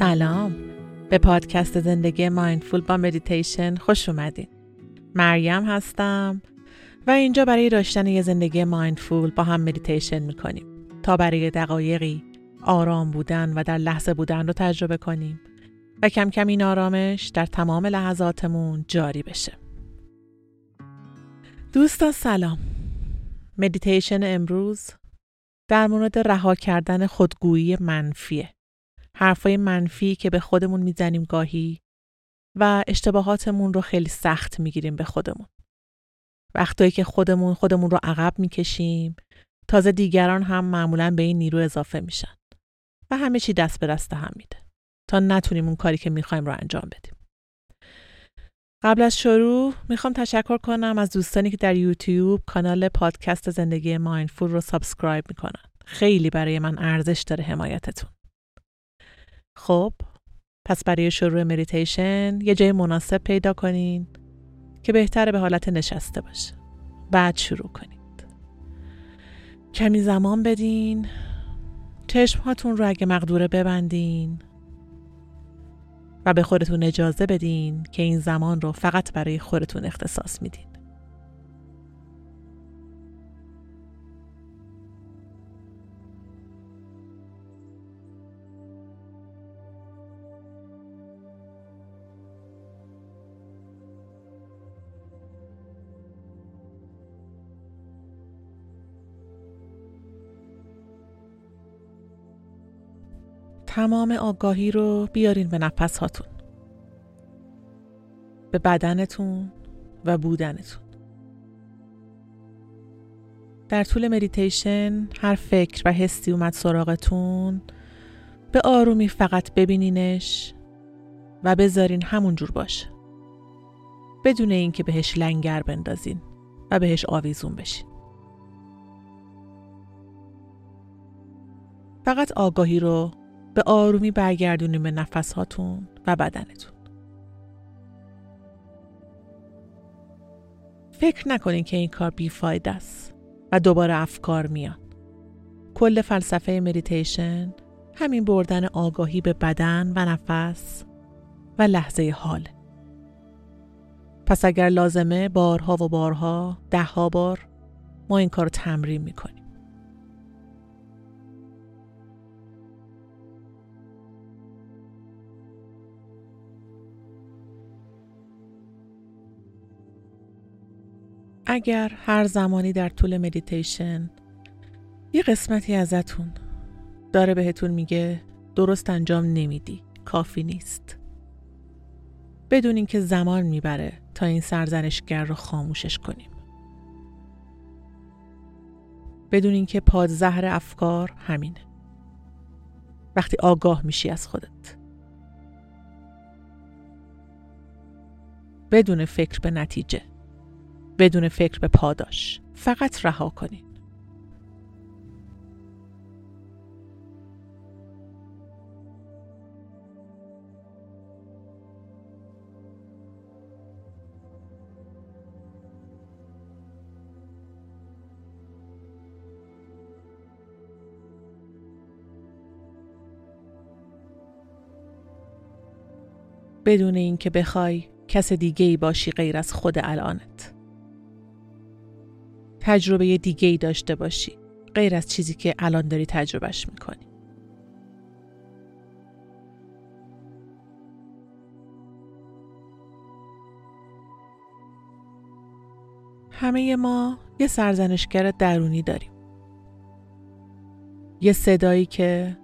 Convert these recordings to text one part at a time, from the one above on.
سلام. به پادکست زندگی mindful با مدیتیشن خوش اومدین. مریم هستم و اینجا برای داشتن یه زندگی mindful با هم مدیتیشن می‌کنیم تا برای دقایقی آرام بودن و در لحظه بودن رو تجربه کنیم و کم کم این آرامش در تمام لحظاتمون جاری بشه. دوستان سلام. مدیتیشن امروز در مورد رها کردن خودگویی منفیه. حرفای منفی که به خودمون می‌زنیم گاهی و اشتباهاتمون رو خیلی سخت می‌گیریم به خودمون. وقتایی که خودمون خودمون رو عقب می‌کشیم تازه دیگران هم معمولا به این نیرو اضافه میشن و همه چی دست به دست هم میده تا نتونیم اون کاری که می‌خوایم رو انجام بدیم. قبل از شروع می‌خوام تشکر کنم از دوستانی که در یوتیوب کانال پادکست زندگی mindful رو subscribe می‌کنن. خیلی برای من ارزش داره حمایتتون. خب پس برای شروع مدیتیشن یه جای مناسب پیدا کنین که بهتره به حالت نشسته باشه. بعد شروع کنید. کمی زمان بدین. چشم هاتون رو اگه مقدوره ببندین و به خودتون اجازه بدین که این زمان رو فقط برای خودتون اختصاص میدین. تمام آگاهی رو بیارین به نفس هاتون به بدنتون و بودنتون. در طول مدیتیشن هر فکر و حسی اومد سراغتون به آرومی فقط ببینینش و بذارین همون جور باشه. بدون اینکه بهش لنگر بندازین و بهش آویزون بشین. فقط آگاهی رو به آرومی برگردونیم به نفسهاتون و بدنتون. فکر نکنین که این کار بیفاید است و دوباره افکار میان. کل فلسفه مدیتیشن همین بردن آگاهی به بدن و نفس و لحظه حال. پس اگر لازمه بارها و بارها دهها بار ما این کار رو تمرین می‌کنیم. اگر هر زمانی در طول مدیتیشن یه قسمتی ازتون داره بهتون میگه درست انجام نمیدی کافی نیست. بدون اینکه زمان می‌بره تا این سرزنشگر رو خاموشش کنیم. بدون اینکه پادزهر افکار همینه. وقتی آگاه میشی از خودت. بدون فکر به نتیجه. بدون فکر به پاداش فقط رها کنین بدون اینکه بخوای کس دیگه ای باشی غیر از خود الانت. تجربه دیگه ای داشته باشی. غیر از چیزی که الان داری تجربهش می‌کنی. همه ما یه سرزنشگر درونی داریم. یه صدایی که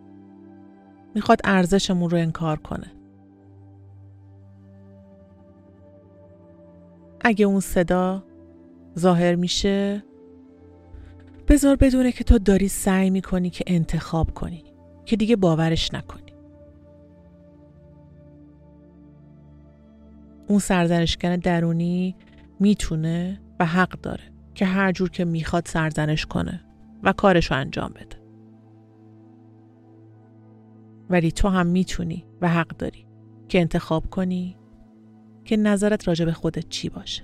می‌خواد ارزشمون رو انکار کنه. اگه اون صدا ظاهر میشه بذار بدونه که تو داری سعی می‌کنی که انتخاب کنی که دیگه باورش نکنی. اون سرزنشگر درونی می‌تونه و حق داره که هر جور که می‌خواد سرزنش کنه و کارشو انجام بده. ولی تو هم می‌تونی و حق داری که انتخاب کنی که نظرت راجع به خودت چی باشه.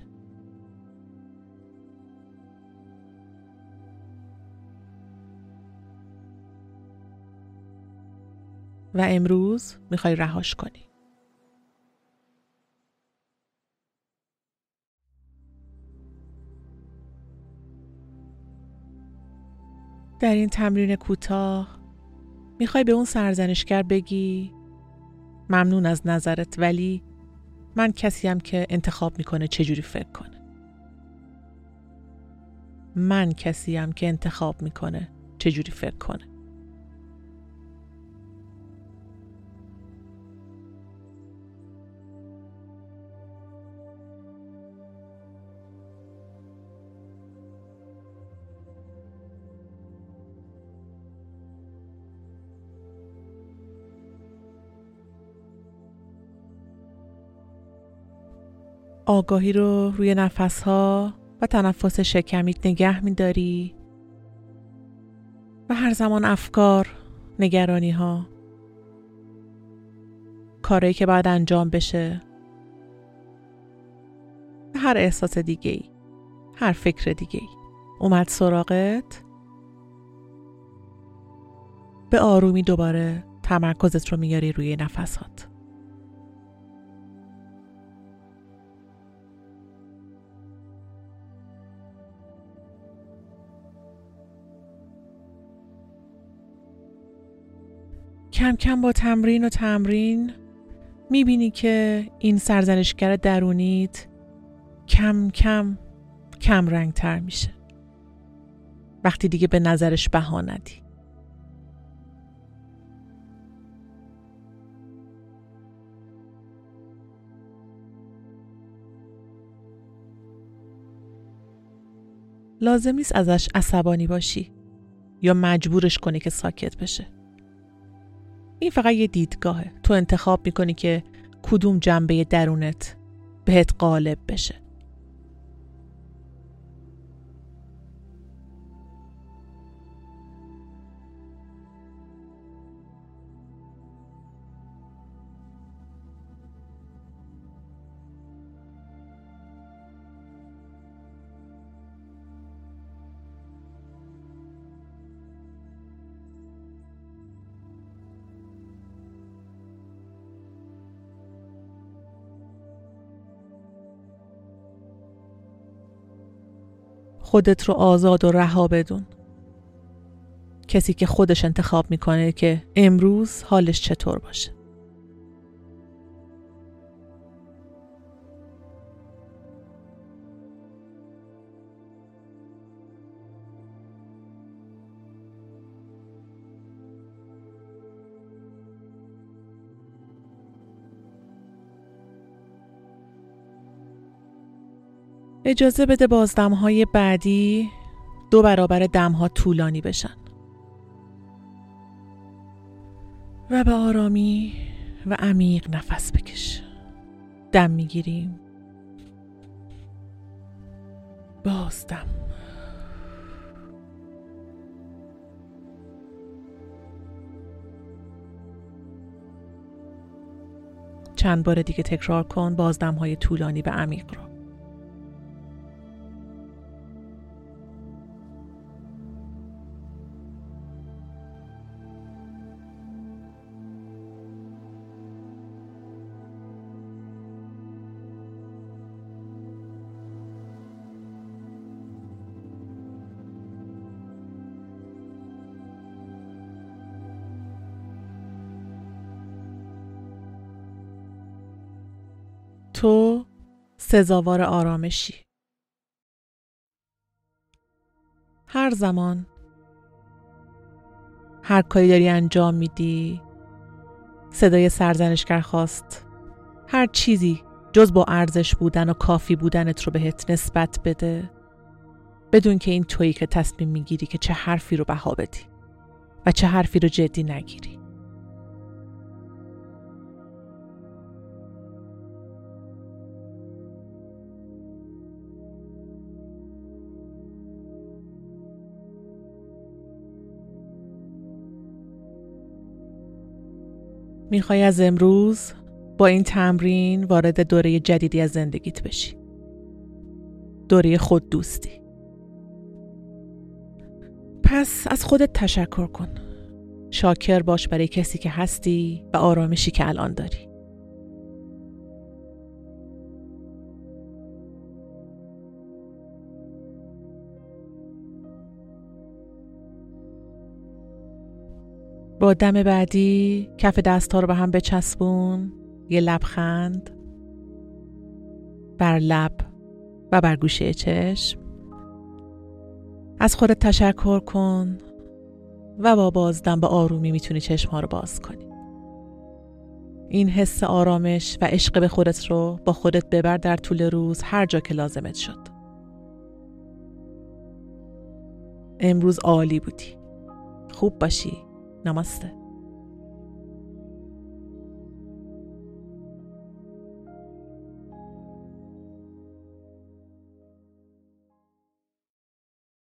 و امروز می‌خوای رهاش کنی. در این تمرین کوتاه می‌خوای به اون سرزنشگر بگی ممنون از نظرت ولی من کسیم که انتخاب می‌کنه چجوری فکر کنه من کسیم که انتخاب می‌کنه چجوری فکر کنه آگاهی رو روی نفسها و تنفس شکمیت نگه میداری. و هر زمان افکار، نگرانی ها، کاری که باید انجام بشه. و هر احساس دیگه ای، هر فکر دیگه ای اومد سراغت. به آرومی دوباره تمرکزت رو میاری روی نفسات. کم کم با تمرین و تمرین می‌بینی که این سرزنشگر درونیت کم کم کم رنگ تر میشه. وقتی دیگه به نظرش بها ندی. لازم نیست ازش عصبانی باشی یا مجبورش کنی که ساکت بشه. این فقط یه دیدگاهه. تو انتخاب می‌کنی که کدوم جنبه درونت بهت غالب بشه. خودت رو آزاد و رها بدون. کسی که خودش انتخاب می‌کنه که امروز حالش چطور باشه. اجازه بده بازدمهای بعدی دو برابر دمها طولانی بشن. و به آرامی و عمیق نفس بکش. دم می‌گیریم. بازدم. چند بار دیگه تکرار کن بازدم های طولانی و عمیق رو. تو سزاوار آرامشی. هر زمان هر کاری داری انجام میدی صدای سرزنشگر خواست. هر چیزی جز با ارزش بودن و کافی بودنت رو بهت نسبت بده. بدون که این تویی که تصمیم می‌گیری که چه حرفی رو بها بدی و چه حرفی رو جدی نگیری. می‌خوای از امروز با این تمرین وارد دوره جدیدی از زندگیت بشی. دوره خود دوستی. پس از خودت تشکر کن. شاکر باش برای کسی که هستی و آرامشی که الان داری. با دم بعدی کف دست ها رو به هم بچسبون. یه لبخند بر لب و بر گوشه چشم. از خودت تشکر کن و با بازدم به آرومی می‌تونی چشم رو باز کنی. این حس آرامش و عشق به خودت رو با خودت ببر در طول روز هر جا که لازمت شد. امروز عالی بودی. خوب باشی. Namaste.